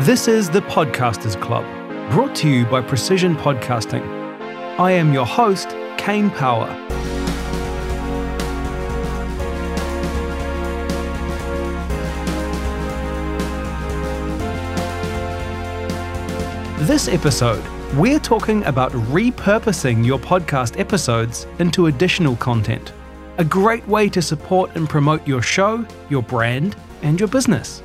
This is the Podcasters Club, brought to you by Precision Podcasting. I am your host, Kane Power. This episode, we're talking about repurposing your podcast episodes into additional content. A great way to support and promote your show, your brand, and your business.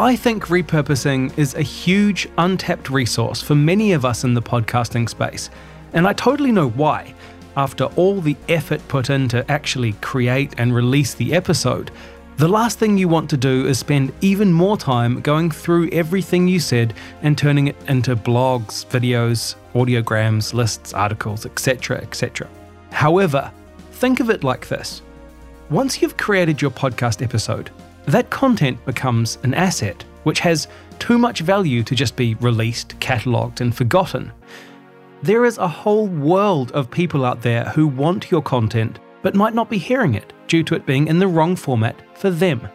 I think repurposing is a huge untapped resource for many of us in the podcasting space, and I totally know why. After all the effort put in to actually create and release the episode, the last thing you want to do is spend even more time going through everything you said and turning it into blogs, videos, audiograms, lists, articles, etc., etc. However, think of it like this once you've created your podcast episode, that content becomes an asset which has too much value to just be released, catalogued, and forgotten. There is a whole world of people out there who want your content but might not be hearing it due to it being in the wrong format for them.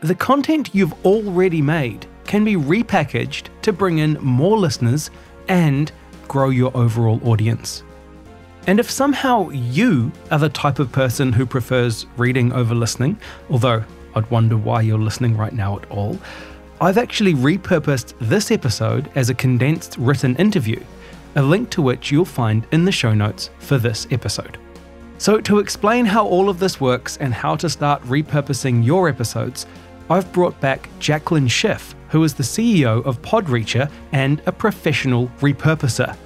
The content you've already made can be repackaged to bring in more listeners and grow your overall audience. And if somehow you are the type of person who prefers reading over listening, although I'd wonder why you're listening right now at all, I've actually repurposed this episode as a condensed written interview, a link to which you'll find in the show notes for this episode. So, to explain how all of this works and how to start repurposing your episodes, I've brought back Jaclyn Schiff, who is the CEO of Podreacher and a professional repurposer.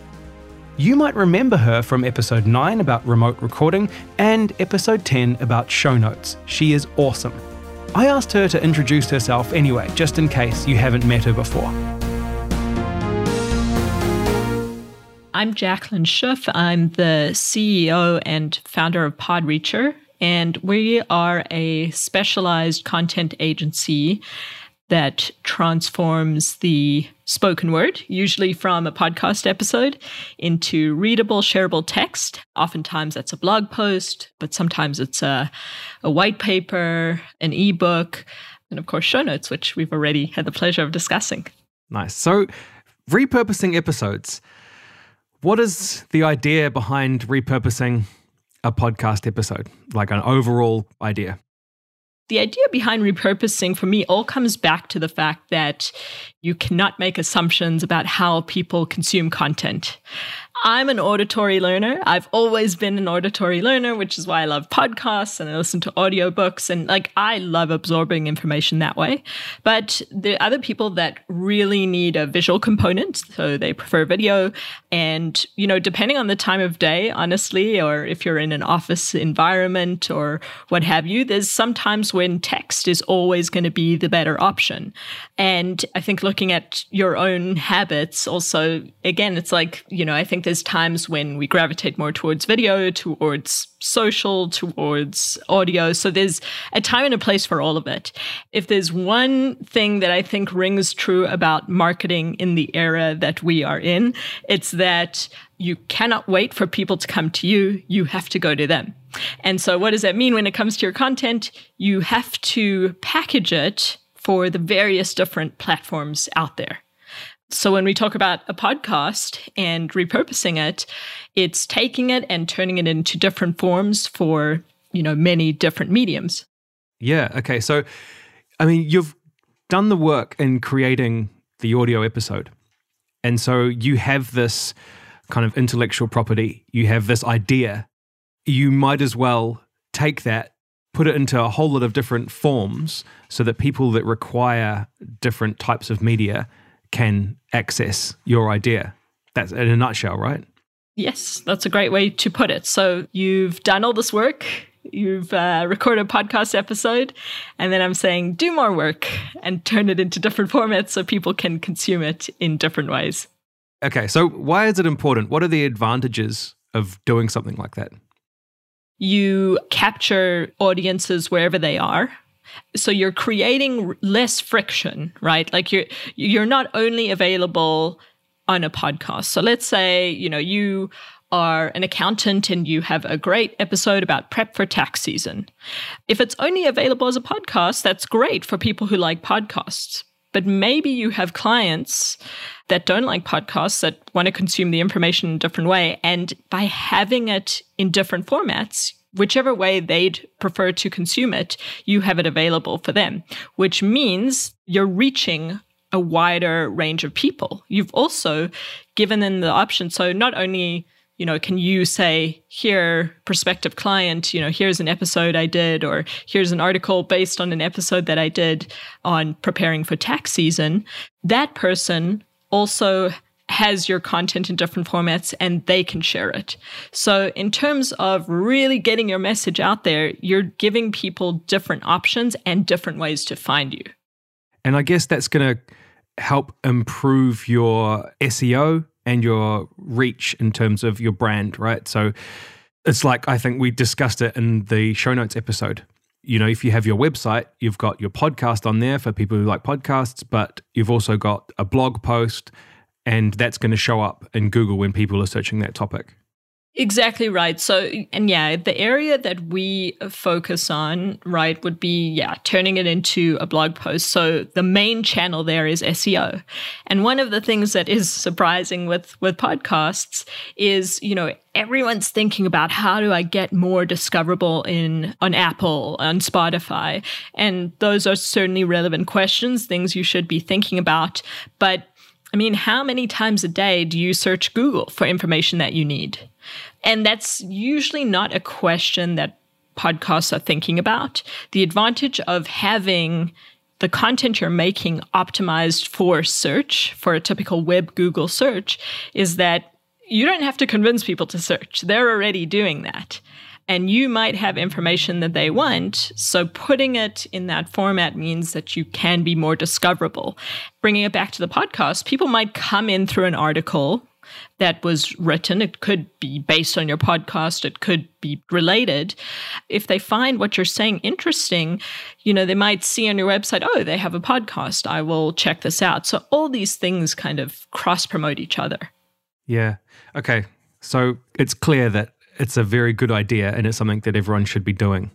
You might remember her from episode 9 about remote recording and episode 10 about show notes. She is awesome. I asked her to introduce herself anyway, just in case you haven't met her before. I'm Jaclyn Schiff. I'm the CEO and founder of Podreacher, and we are a specialized content agency that transforms the spoken word, usually from a podcast episode, into readable, shareable text. Oftentimes that's a blog post, but sometimes it's a, a white paper, an ebook, and of course, show notes, which we've already had the pleasure of discussing. Nice. So, repurposing episodes. What is the idea behind repurposing a podcast episode? Like an overall idea? The idea behind repurposing for me all comes back to the fact that you cannot make assumptions about how people consume content. I'm an auditory learner. I've always been an auditory learner, which is why I love podcasts and I listen to audiobooks and like I love absorbing information that way. But there are other people that really need a visual component, so they prefer video and you know, depending on the time of day, honestly, or if you're in an office environment or what have you, there's sometimes when text is always going to be the better option. And I think looking at your own habits also again, it's like, you know, I think there's times when we gravitate more towards video, towards social, towards audio. So there's a time and a place for all of it. If there's one thing that I think rings true about marketing in the era that we are in, it's that you cannot wait for people to come to you. You have to go to them. And so, what does that mean when it comes to your content? You have to package it for the various different platforms out there. So when we talk about a podcast and repurposing it, it's taking it and turning it into different forms for, you know, many different mediums. Yeah, okay. So I mean, you've done the work in creating the audio episode. And so you have this kind of intellectual property, you have this idea. You might as well take that, put it into a whole lot of different forms so that people that require different types of media can access your idea. That's in a nutshell, right? Yes, that's a great way to put it. So you've done all this work, you've uh, recorded a podcast episode, and then I'm saying do more work and turn it into different formats so people can consume it in different ways. Okay, so why is it important? What are the advantages of doing something like that? You capture audiences wherever they are so you're creating less friction right? Like you're you're not only available on a podcast. So let's say you know you are an accountant and you have a great episode about prep for tax season. If it's only available as a podcast that's great for people who like podcasts. But maybe you have clients that don't like podcasts that want to consume the information in a different way. And by having it in different formats, whichever way they'd prefer to consume it, you have it available for them, which means you're reaching a wider range of people. You've also given them the option. So not only you know, can you say, here, prospective client, you know, here's an episode I did, or here's an article based on an episode that I did on preparing for tax season? That person also has your content in different formats and they can share it. So, in terms of really getting your message out there, you're giving people different options and different ways to find you. And I guess that's going to help improve your SEO and your reach in terms of your brand, right? So, it's like I think we discussed it in the show notes episode. You know, if you have your website, you've got your podcast on there for people who like podcasts, but you've also got a blog post and that's going to show up in Google when people are searching that topic. Exactly right. So, and yeah, the area that we focus on, right, would be, yeah, turning it into a blog post. So the main channel there is SEO. And one of the things that is surprising with, with podcasts is, you know, everyone's thinking about how do I get more discoverable in on Apple, on Spotify. And those are certainly relevant questions, things you should be thinking about. But I mean, how many times a day do you search Google for information that you need? And that's usually not a question that podcasts are thinking about. The advantage of having the content you're making optimized for search, for a typical web Google search, is that you don't have to convince people to search. They're already doing that and you might have information that they want. So putting it in that format means that you can be more discoverable. Bringing it back to the podcast, people might come in through an article that was written. It could be based on your podcast, it could be related. If they find what you're saying interesting, you know, they might see on your website, oh, they have a podcast. I will check this out. So all these things kind of cross promote each other. Yeah. Okay. So it's clear that it's a very good idea and it's something that everyone should be doing,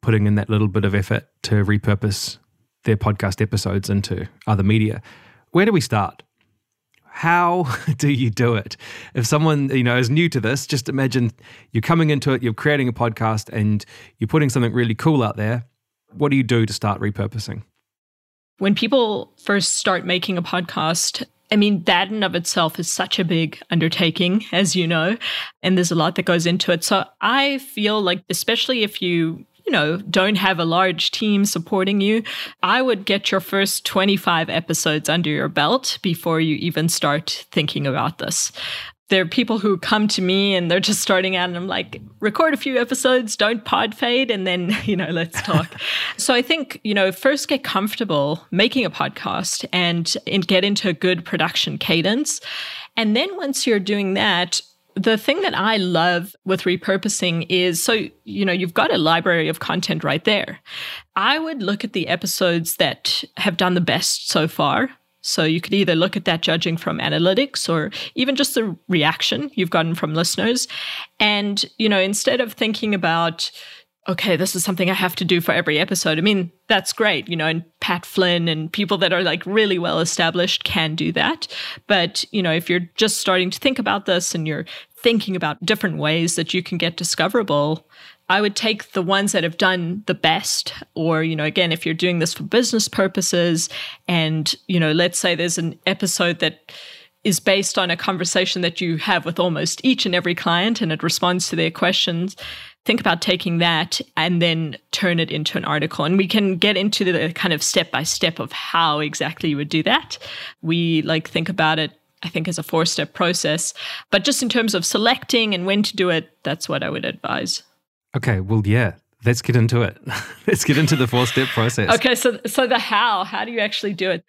putting in that little bit of effort to repurpose their podcast episodes into other media. Where do we start? How do you do it? If someone, you know, is new to this, just imagine you're coming into it, you're creating a podcast and you're putting something really cool out there. What do you do to start repurposing? When people first start making a podcast, I mean, that in of itself is such a big undertaking, as you know, and there's a lot that goes into it. So I feel like, especially if you you know, don't have a large team supporting you, I would get your first 25 episodes under your belt before you even start thinking about this there are people who come to me and they're just starting out and I'm like, record a few episodes, don't pod fade, and then, you know, let's talk. so I think, you know, first get comfortable making a podcast and, and get into a good production cadence. And then once you're doing that, the thing that I love with repurposing is so, you know, you've got a library of content right there. I would look at the episodes that have done the best so far so you could either look at that judging from analytics or even just the reaction you've gotten from listeners. And, you know, instead of thinking about, okay, this is something I have to do for every episode. I mean, that's great, you know, and Pat Flynn and people that are like really well established can do that. But, you know, if you're just starting to think about this and you're thinking about different ways that you can get discoverable, I would take the ones that have done the best, or, you know, again, if you're doing this for business purposes, and, you know, let's say there's an episode that is based on a conversation that you have with almost each and every client and it responds to their questions. Think about taking that and then turn it into an article. And we can get into the kind of step by step of how exactly you would do that. We like think about it I think as a four step process. But just in terms of selecting and when to do it, that's what I would advise. Okay, well, yeah, let's get into it. let's get into the four step process. Okay, so so the how, how do you actually do it?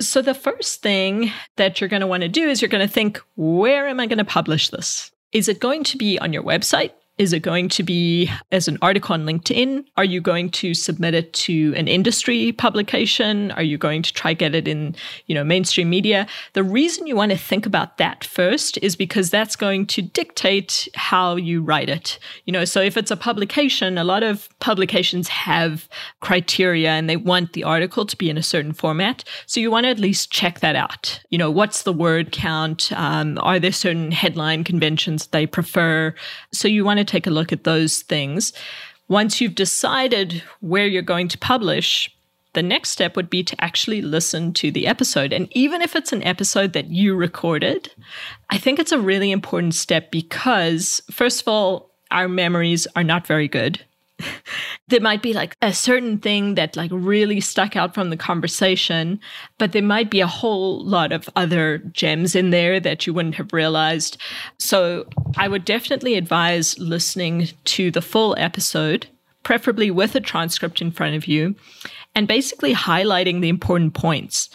So the first thing that you're going to want to do is you're going to think, where am I going to publish this? Is it going to be on your website? Is it going to be as an article on LinkedIn? Are you going to submit it to an industry publication? Are you going to try get it in, you know, mainstream media? The reason you want to think about that first is because that's going to dictate how you write it. You know, so if it's a publication, a lot of publications have criteria and they want the article to be in a certain format. So you want to at least check that out. You know, what's the word count? Um, are there certain headline conventions they prefer? So you want to take a look at those things. Once you've decided where you're going to publish, the next step would be to actually listen to the episode. And even if it's an episode that you recorded, I think it's a really important step because, first of all, our memories are not very good. There might be like a certain thing that like really stuck out from the conversation, but there might be a whole lot of other gems in there that you wouldn't have realized. So I would definitely advise listening to the full episode, preferably with a transcript in front of you, and basically highlighting the important points.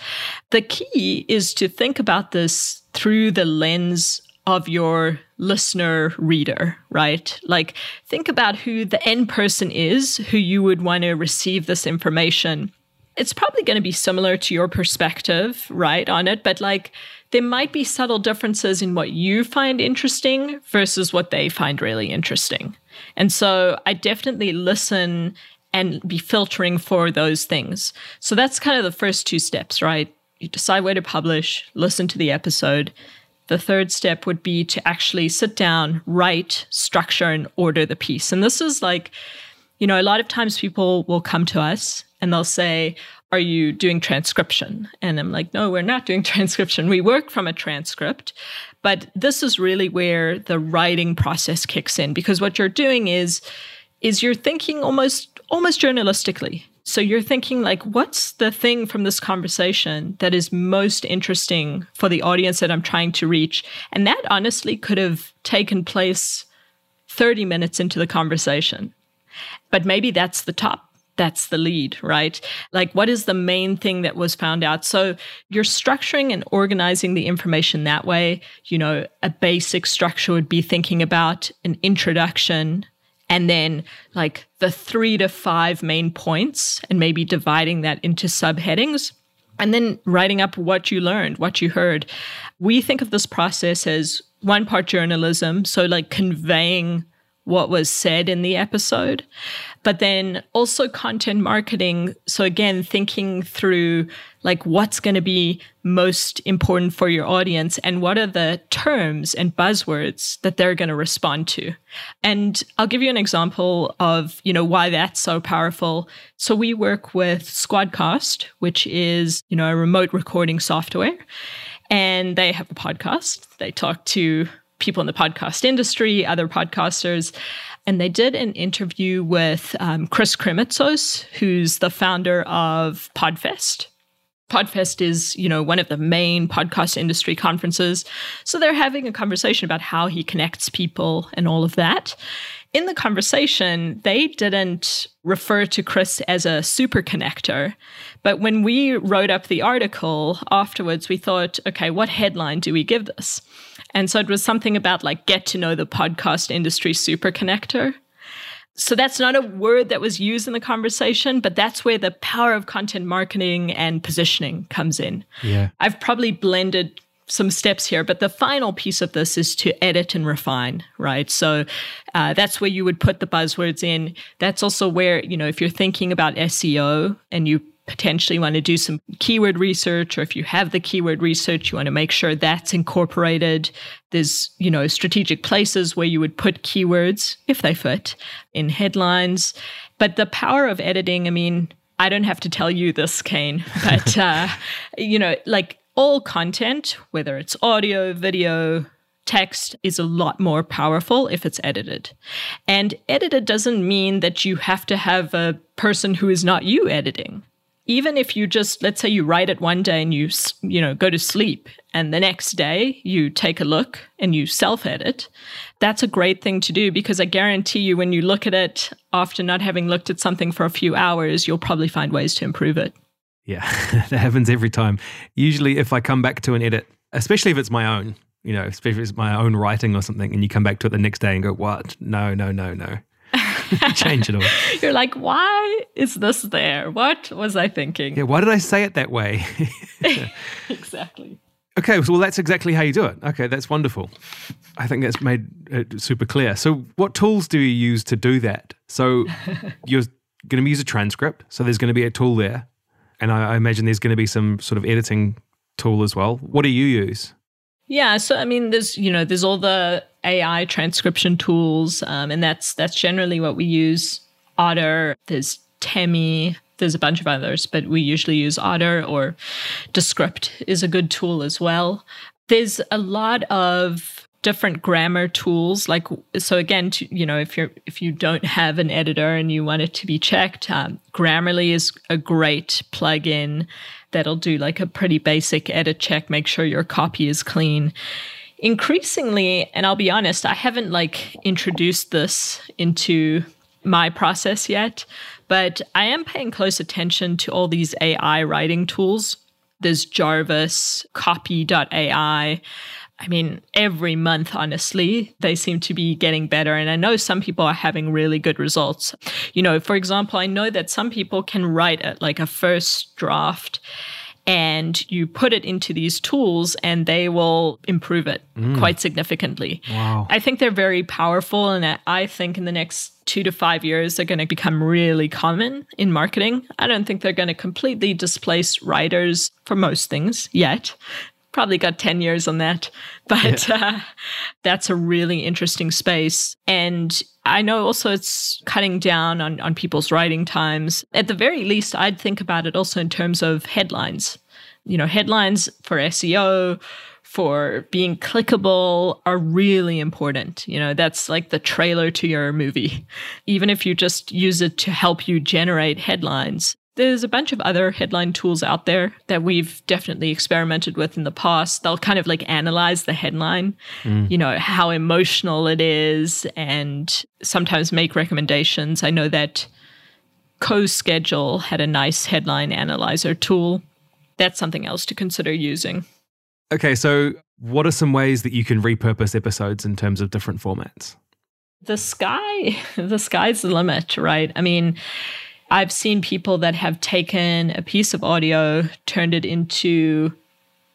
The key is to think about this through the lens of your listener reader, right? Like, think about who the end person is who you would want to receive this information. It's probably going to be similar to your perspective, right, on it, but like, there might be subtle differences in what you find interesting versus what they find really interesting. And so I definitely listen and be filtering for those things. So that's kind of the first two steps, right? You decide where to publish, listen to the episode, the third step would be to actually sit down, write, structure, and order the piece. And this is like, you know, a lot of times people will come to us and they'll say, Are you doing transcription? And I'm like, No, we're not doing transcription. We work from a transcript. But this is really where the writing process kicks in because what you're doing is is you're thinking almost almost journalistically so you're thinking like, what's the thing from this conversation that is most interesting for the audience that I'm trying to reach? And that honestly could have taken place 30 minutes into the conversation. But maybe that's the top. That's the lead, right? Like, what is the main thing that was found out? So, you're structuring and organizing the information that way. You know, a basic structure would be thinking about an introduction, and then like the three to five main points and maybe dividing that into subheadings and then writing up what you learned, what you heard. We think of this process as one part journalism, so like conveying what was said in the episode, but then also content marketing. So again, thinking through like what's going to be most important for your audience and what are the terms and buzzwords that they're going to respond to. And I'll give you an example of, you know, why that's so powerful. So we work with Squadcast, which is, you know, a remote recording software, and they have a podcast. They talk to people in the podcast industry, other podcasters. And they did an interview with um, Chris Krimitsos, who's the founder of Podfest. Podfest is, you know, one of the main podcast industry conferences. So they're having a conversation about how he connects people and all of that. In the conversation, they didn't refer to Chris as a super connector. But when we wrote up the article afterwards, we thought, okay, what headline do we give this? And so it was something about like get to know the podcast industry super connector. So that's not a word that was used in the conversation, but that's where the power of content marketing and positioning comes in. Yeah. I've probably blended some steps here, but the final piece of this is to edit and refine, right? So uh, that's where you would put the buzzwords in. That's also where, you know, if you're thinking about SEO and you potentially want to do some keyword research or if you have the keyword research you want to make sure that's incorporated. There's you know strategic places where you would put keywords if they fit in headlines. But the power of editing i mean i don't have to tell you this kane but uh, you know like all content whether it's audio video text is a lot more powerful if it's edited. And edited doesn't mean that you have to have a person who is not you editing even if you just let's say you write it one day and you you know go to sleep and the next day you take a look and you self edit that's a great thing to do because i guarantee you when you look at it after not having looked at something for a few hours you'll probably find ways to improve it yeah that happens every time usually if i come back to an edit especially if it's my own you know, especially if it's my own writing or something, and you come back to it the next day and go, "What? No, no, no, no." Change it all. You're like, why is this there? What was I thinking? Yeah, why did I say it that way? exactly. Okay, well, that's exactly how you do it. Okay, that's wonderful. I think that's made it super clear. So, what tools do you use to do that? So, you're going to use a transcript. So, there's going to be a tool there. And I, I imagine there's going to be some sort of editing tool as well. What do you use? Yeah, so I mean, there's you know, there's all the AI transcription tools, um, and that's that's generally what we use. Otter, there's Temi, there's a bunch of others, but we usually use Otter or Descript is a good tool as well. There's a lot of different grammar tools like so again to, you know if you're if you don't have an editor and you want it to be checked um, grammarly is a great plugin that'll do like a pretty basic edit check make sure your copy is clean. Increasingly and i'll be honest i haven't like introduced this into my process yet but i am paying close attention to all these ai writing tools. There's jarvis copy.ai I mean, every month, honestly, they seem to be getting better. And I know some people are having really good results. You know, for example, I know that some people can write a, like a first draft and you put it into these tools and they will improve it mm. quite significantly. Wow. I think they're very powerful. And I think in the next two to five years, they're going to become really common in marketing. I don't think they're going to completely displace writers for most things yet probably got 10 years on that. But yeah. uh, that's a really interesting space. And I know also it's cutting down on, on people's writing times. At the very least, I'd think about it also in terms of headlines. You know, headlines for SEO, for being clickable are really important. You know, that's like the trailer to your movie. Even if you just use it to help you generate headlines, there's a bunch of other headline tools out there that we've definitely experimented with in the past. They'll kind of like analyze the headline, mm. you know, how emotional it is, and sometimes make recommendations. I know that CoSchedule had a nice headline analyzer tool. That's something else to consider using. Okay, so what are some ways that you can repurpose episodes in terms of different formats? The sky, the sky's the limit, right? I mean, I've seen people that have taken a piece of audio, turned it into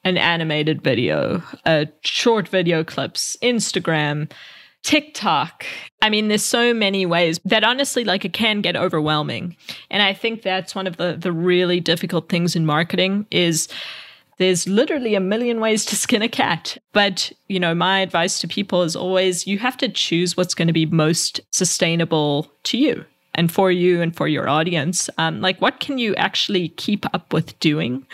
an animated video, a short video clips, Instagram, TikTok. I mean, there's so many ways that honestly, like it can get overwhelming. And I think that's one of the the really difficult things in marketing is there's literally a million ways to skin a cat. But, you know, my advice to people is always you have to choose what's going to be most sustainable to you and for you and for your audience um, like what can you actually keep up with doing?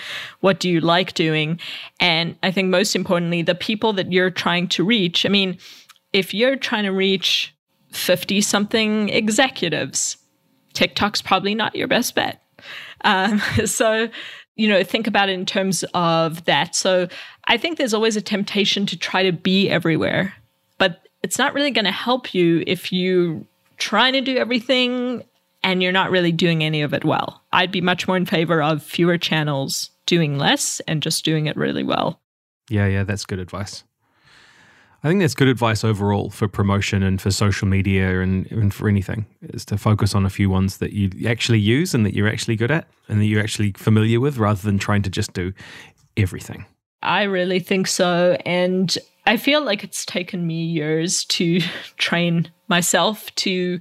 What do you like doing? And i think most importantly the people that you're trying to reach. I mean if you're trying to reach 50 something executives tiktok's probably not your best bet. Um, so you know think about it in terms of that. So i think there's always a temptation to try to be everywhere but it's not really going to help you if you trying to do everything and you're not really doing any of it well. I'd be much more in favor of fewer channels doing less and just doing it really well. Yeah, yeah, that's good advice. I think that's good advice overall for promotion and for social media and, and for anything is to focus on a few ones that you actually use and that you're actually good at and that you're actually familiar with rather than trying to just do everything. I really think so. And I feel like it's taken me years to train myself to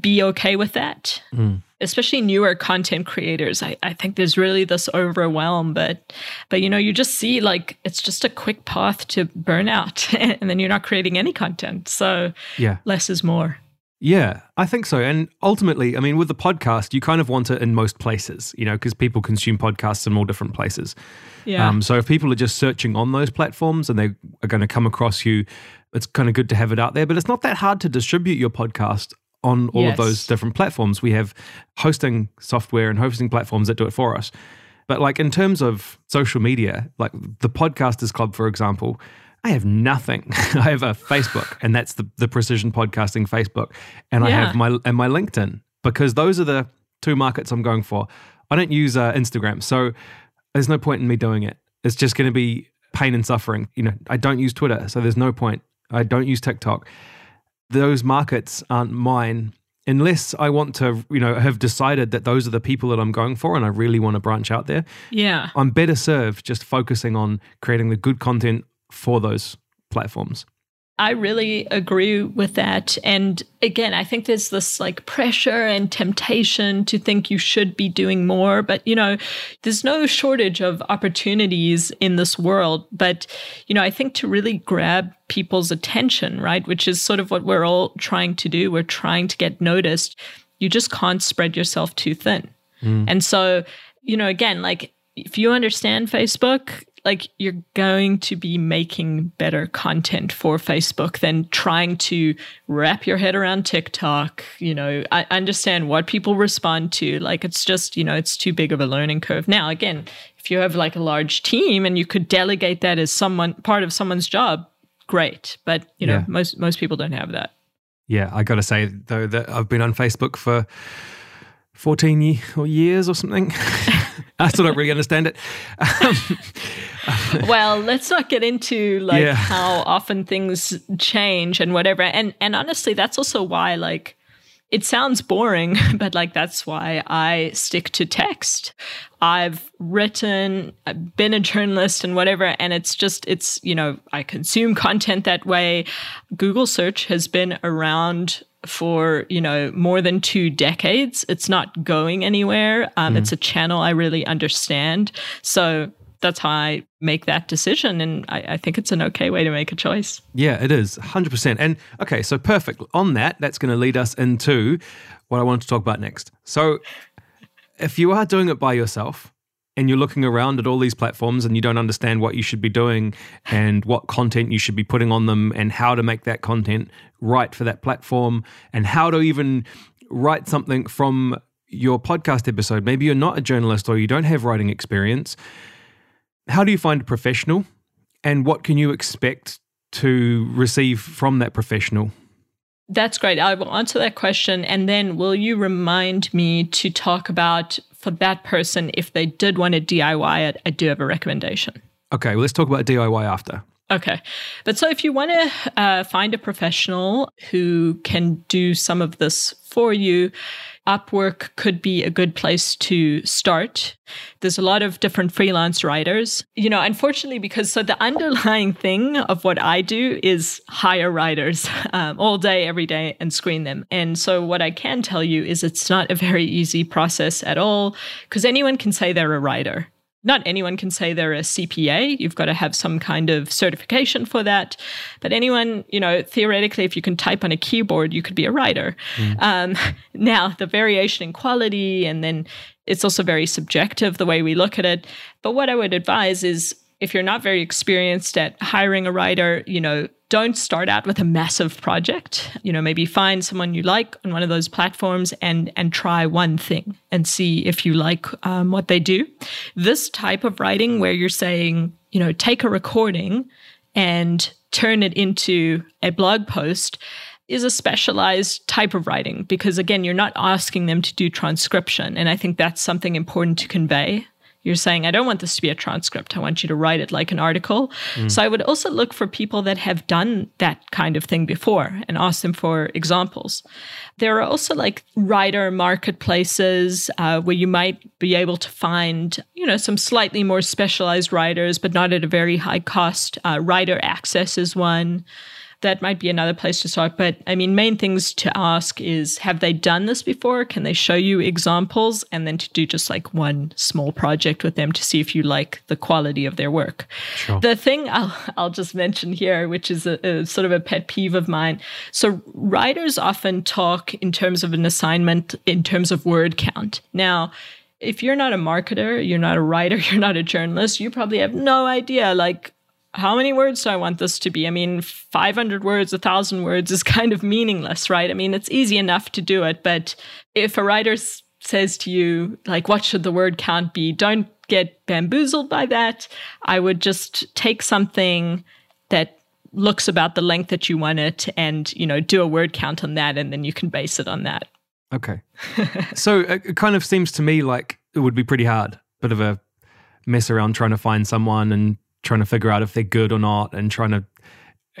be okay with that. Mm. Especially newer content creators. I, I think there's really this overwhelm, but but you know, you just see like it's just a quick path to burnout and then you're not creating any content. So yeah, less is more. Yeah, I think so. And ultimately, I mean, with the podcast, you kind of want it in most places, you know, because people consume podcasts in all different places. Yeah. Um, so if people are just searching on those platforms and they are going to come across you, it's kind of good to have it out there. But it's not that hard to distribute your podcast on all yes. of those different platforms. We have hosting software and hosting platforms that do it for us. But like in terms of social media, like the Podcasters Club, for example, I have nothing. I have a Facebook, and that's the the Precision Podcasting Facebook, and yeah. I have my and my LinkedIn because those are the two markets I'm going for. I don't use uh, Instagram, so there's no point in me doing it. It's just going to be pain and suffering. You know, I don't use Twitter, so there's no point. I don't use TikTok. Those markets aren't mine unless I want to, you know, have decided that those are the people that I'm going for and I really want to branch out there. Yeah. I'm better served just focusing on creating the good content for those platforms. I really agree with that. And again, I think there's this like pressure and temptation to think you should be doing more. But, you know, there's no shortage of opportunities in this world. But, you know, I think to really grab people's attention, right, which is sort of what we're all trying to do, we're trying to get noticed. You just can't spread yourself too thin. Mm. And so, you know, again, like if you understand Facebook, like you're going to be making better content for Facebook than trying to wrap your head around TikTok. You know, I understand what people respond to. Like it's just, you know, it's too big of a learning curve. Now, again, if you have like a large team and you could delegate that as someone part of someone's job, great. But, you know, yeah. most most people don't have that. Yeah, I got to say though that I've been on Facebook for 14 years or something. I still don't really understand it. Um, well, let's not get into like yeah. how often things change and whatever. And and honestly, that's also why like it sounds boring, but like that's why I stick to text. I've written, I've been a journalist and whatever, and it's just, it's, you know, I consume content that way. Google search has been around for you know more than two decades. It's not going anywhere. Um, mm. it's a channel i really understand. So that's how i make that decision and I, I, think it's an okay way to make a choice. Yeah it is 100% and okay so perfect. On that that's going to lead us into what i want to talk about next. So if you are doing it by yourself and you're looking around at all these platforms and you don't understand what you should be doing and what content you should be putting on them and how to make that content right for that platform and how to even write something from your podcast episode. Maybe you're not a journalist or you don't have writing experience. How do you find a professional and what can you expect to receive from that professional? That's great. I will answer that question. And then will you remind me to talk about for that person, if they did want to DIY it, I do have a recommendation. Okay, well, let's talk about DIY after. Okay. But so if you want to uh, find a professional who can do some of this for you, Upwork could be a good place to start. There's a lot of different freelance writers. You know, unfortunately, because so the underlying thing of what I do is hire writers um, all day, every day, and screen them. And so what I can tell you is it's not a very easy process at all because anyone can say they're a writer not anyone can say they're a CPA. You've got to have some kind of certification for that. But anyone, you know, theoretically, if you can type on a keyboard, you could be a writer. Mm. Um, now, the variation in quality, and then it's also very subjective the way we look at it. But what I would advise is if you're not very experienced at hiring a writer, you know, don't start out with a massive project. You know, maybe find someone you like on one of those platforms and and try one thing and see if you like um, what they do. This type of writing, where you're saying, you know, take a recording and turn it into a blog post, is a specialized type of writing because again, you're not asking them to do transcription, and I think that's something important to convey you're saying, I don't want this to be a transcript. I want you to write it like an article. Mm. So I would also look for people that have done that kind of thing before and ask them for examples. There are also like writer marketplaces uh, where you might be able to find, you know, some slightly more specialized writers, but not at a very high cost. Uh, writer Access is one that might be another place to start. But I mean, main things to ask is have they done this before? Can they show you examples? And then to do just like one small project with them to see if you like the quality of their work. Sure. The thing I'll, I'll just mention here, which is a, a sort of a pet peeve of mine. So, writers often talk in terms of an assignment, in terms of word count. Now, if you're not a marketer, you're not a writer, you're not a journalist, you probably have no idea like how many words do I want this to be? I mean, 500 words, 1,000 words is kind of meaningless, right? I mean, it's easy enough to do it, but if a writer says to you, like, what should the word count be? Don't get bamboozled by that. I would just take something that looks about the length that you want it and, you know, do a word count on that, and then you can base it on that. Okay. so it kind of seems to me like it would be pretty hard, bit of a mess around trying to find someone and trying to figure out if they're good or not and trying to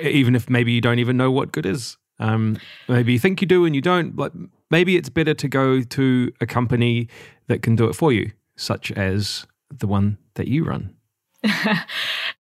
even if maybe you don't even know what good is um, maybe you think you do and you don't but maybe it's better to go to a company that can do it for you such as the one that you run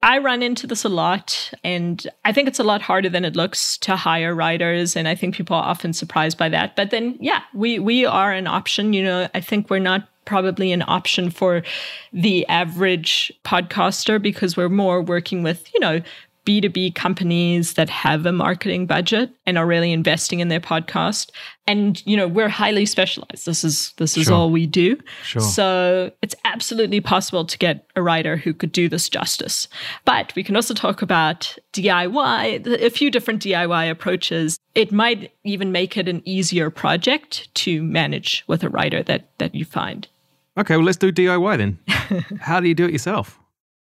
I run into this a lot, and I think it's a lot harder than it looks to hire writers, and I think people are often surprised by that. But then, yeah, we we are an option. You know, I think we're not probably an option for the average podcaster because we're more working with you know B2B companies that have a marketing budget and are really investing in their podcast. And you know, we're highly specialized. This is this is sure. all we do. Sure. So it's absolutely possible to get a writer who could do this justice. But we can also talk about DIY, a few different DIY approaches. It might even make it an easier project to manage with a writer that that you find. Okay, well let's do DIY then. How do you do it yourself?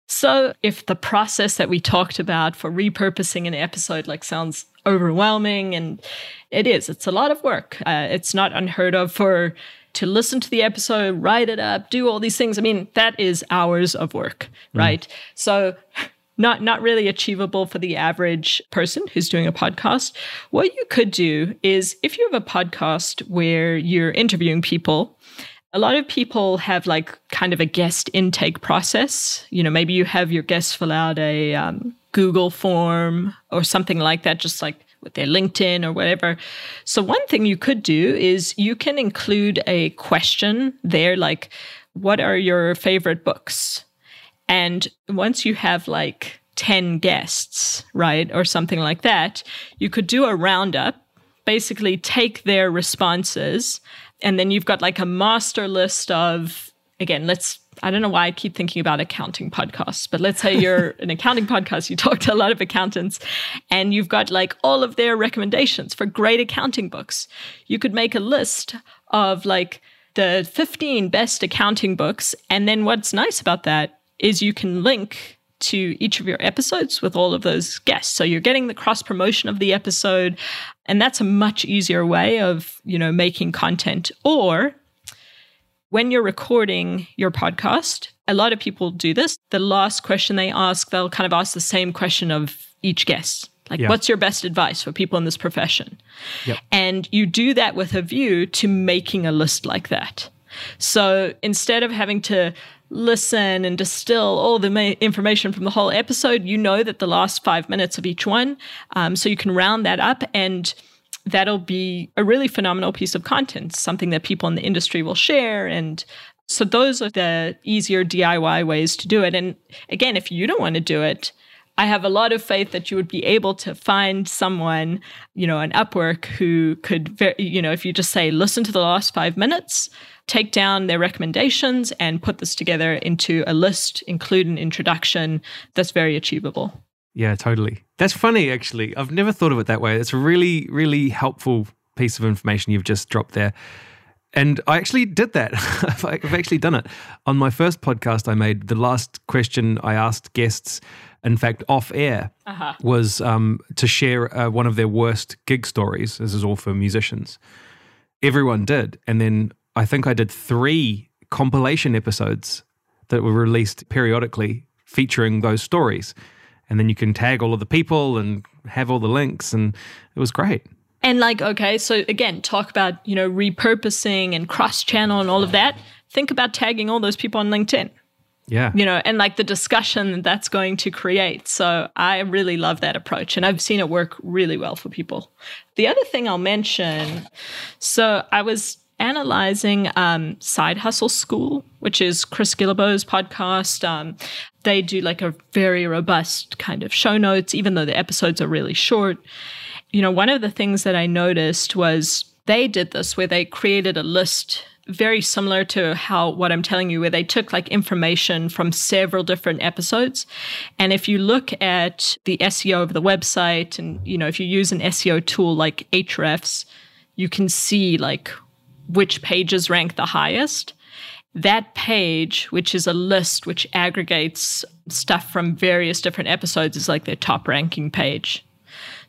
So, if the process that we talked about for repurposing an episode like sounds overwhelming, and it is, it's a lot of work. Uh, it's not unheard of for to listen to the episode, write it up, do all these things. I mean, that is hours of work, mm. right? So, not not really achievable for the average person who's doing a podcast. What you could do is if you have a podcast where you're interviewing people a lot of people have like kind of a guest intake process. You know, maybe you have your guests fill out a um, Google form or something like that, just like with their LinkedIn or whatever. So, one thing you could do is you can include a question there, like, what are your favorite books? And once you have like 10 guests, right, or something like that, you could do a roundup, basically take their responses and then you've got like a master list of, again, let's, I don't know why I keep thinking about accounting podcasts, but let's say you're an accounting podcast, you talk to a lot of accountants, and you've got like all of their recommendations for great accounting books. You could make a list of like the 15 best accounting books. And then what's nice about that is you can link to each of your episodes with all of those guests. So you're getting the cross promotion of the episode. And that's a much easier way of, you know, making content. Or when you're recording your podcast, a lot of people do this. The last question they ask, they'll kind of ask the same question of each guest. Like, yeah. what's your best advice for people in this profession? Yep. And you do that with a view to making a list like that. So instead of having to listen and distill all the ma- information from the whole episode, you know that the last five minutes of each one. Um, so you can round that up and that'll be a really phenomenal piece of content, something that people in the industry will share. And so those are the easier DIY ways to do it. And again, if you don't want to do it, I have a lot of faith that you would be able to find someone, you know, an Upwork who could, you know, if you just say, listen to the last five minutes, take down their recommendations and put this together into a list, include an introduction that's very achievable. Yeah, totally. That's funny, actually. I've never thought of it that way. It's a really, really helpful piece of information you've just dropped there. And I actually did that. I've actually done it. On my first podcast I made, the last question I asked guests, in fact, off air, uh-huh. was um, to share uh, one of their worst gig stories. This is all for musicians. Everyone did. And then I think I did three compilation episodes that were released periodically featuring those stories. And then you can tag all of the people and have all the links, and it was great. And like, okay, so again, talk about, you know, repurposing and cross channel and all of that. Think about tagging all those people on LinkedIn. Yeah. You know, and like the discussion that's going to create. So I really love that approach and I've seen it work really well for people. The other thing I'll mention so I was analyzing um, Side Hustle School, which is Chris Guillebeau's podcast. Um, they do like a very robust kind of show notes, even though the episodes are really short. You know, one of the things that I noticed was they did this where they created a list very similar to how what I'm telling you, where they took like information from several different episodes. And if you look at the SEO of the website and, you know, if you use an SEO tool like Ahrefs, you can see like which pages rank the highest. That page, which is a list which aggregates stuff from various different episodes, is like their top ranking page.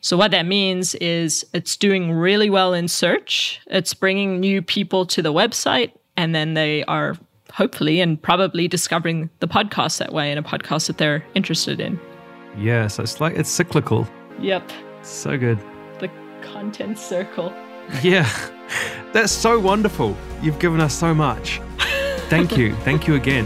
So, what that means is it's doing really well in search, it's bringing new people to the website, and then they are hopefully, and probably discovering the podcast that way and a podcast that they're interested in. Yeah, so it's like it's cyclical. Yep. So good. The content circle. Yeah. That's so wonderful. You've given us so much. Thank you. Thank you again.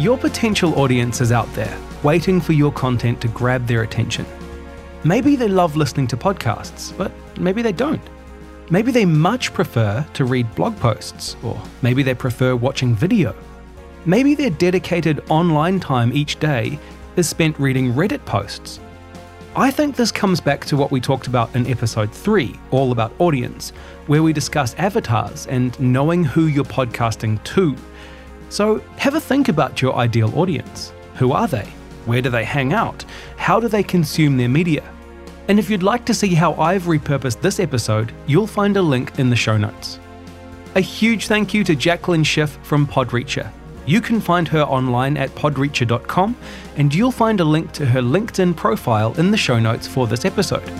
Your potential audience is out there, waiting for your content to grab their attention. Maybe they love listening to podcasts, but maybe they don't. Maybe they much prefer to read blog posts, or maybe they prefer watching video. Maybe their dedicated online time each day is spent reading Reddit posts. I think this comes back to what we talked about in episode 3, all about audience, where we discuss avatars and knowing who you're podcasting to. So have a think about your ideal audience. Who are they? Where do they hang out? How do they consume their media? And if you'd like to see how I've repurposed this episode, you'll find a link in the show notes. A huge thank you to Jaclyn Schiff from Podreacher. You can find her online at podreacher.com, and you'll find a link to her LinkedIn profile in the show notes for this episode.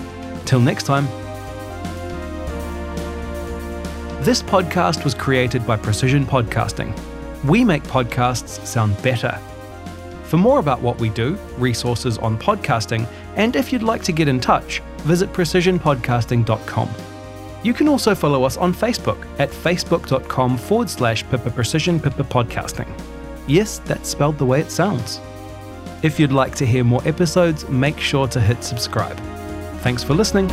Till next time. This podcast was created by Precision Podcasting. We make podcasts sound better. For more about what we do, resources on podcasting, and if you'd like to get in touch, visit precisionpodcasting.com. You can also follow us on Facebook at facebook.com forward slash Pippa Precision Pippa Podcasting. Yes, that's spelled the way it sounds. If you'd like to hear more episodes, make sure to hit subscribe. Thanks for listening.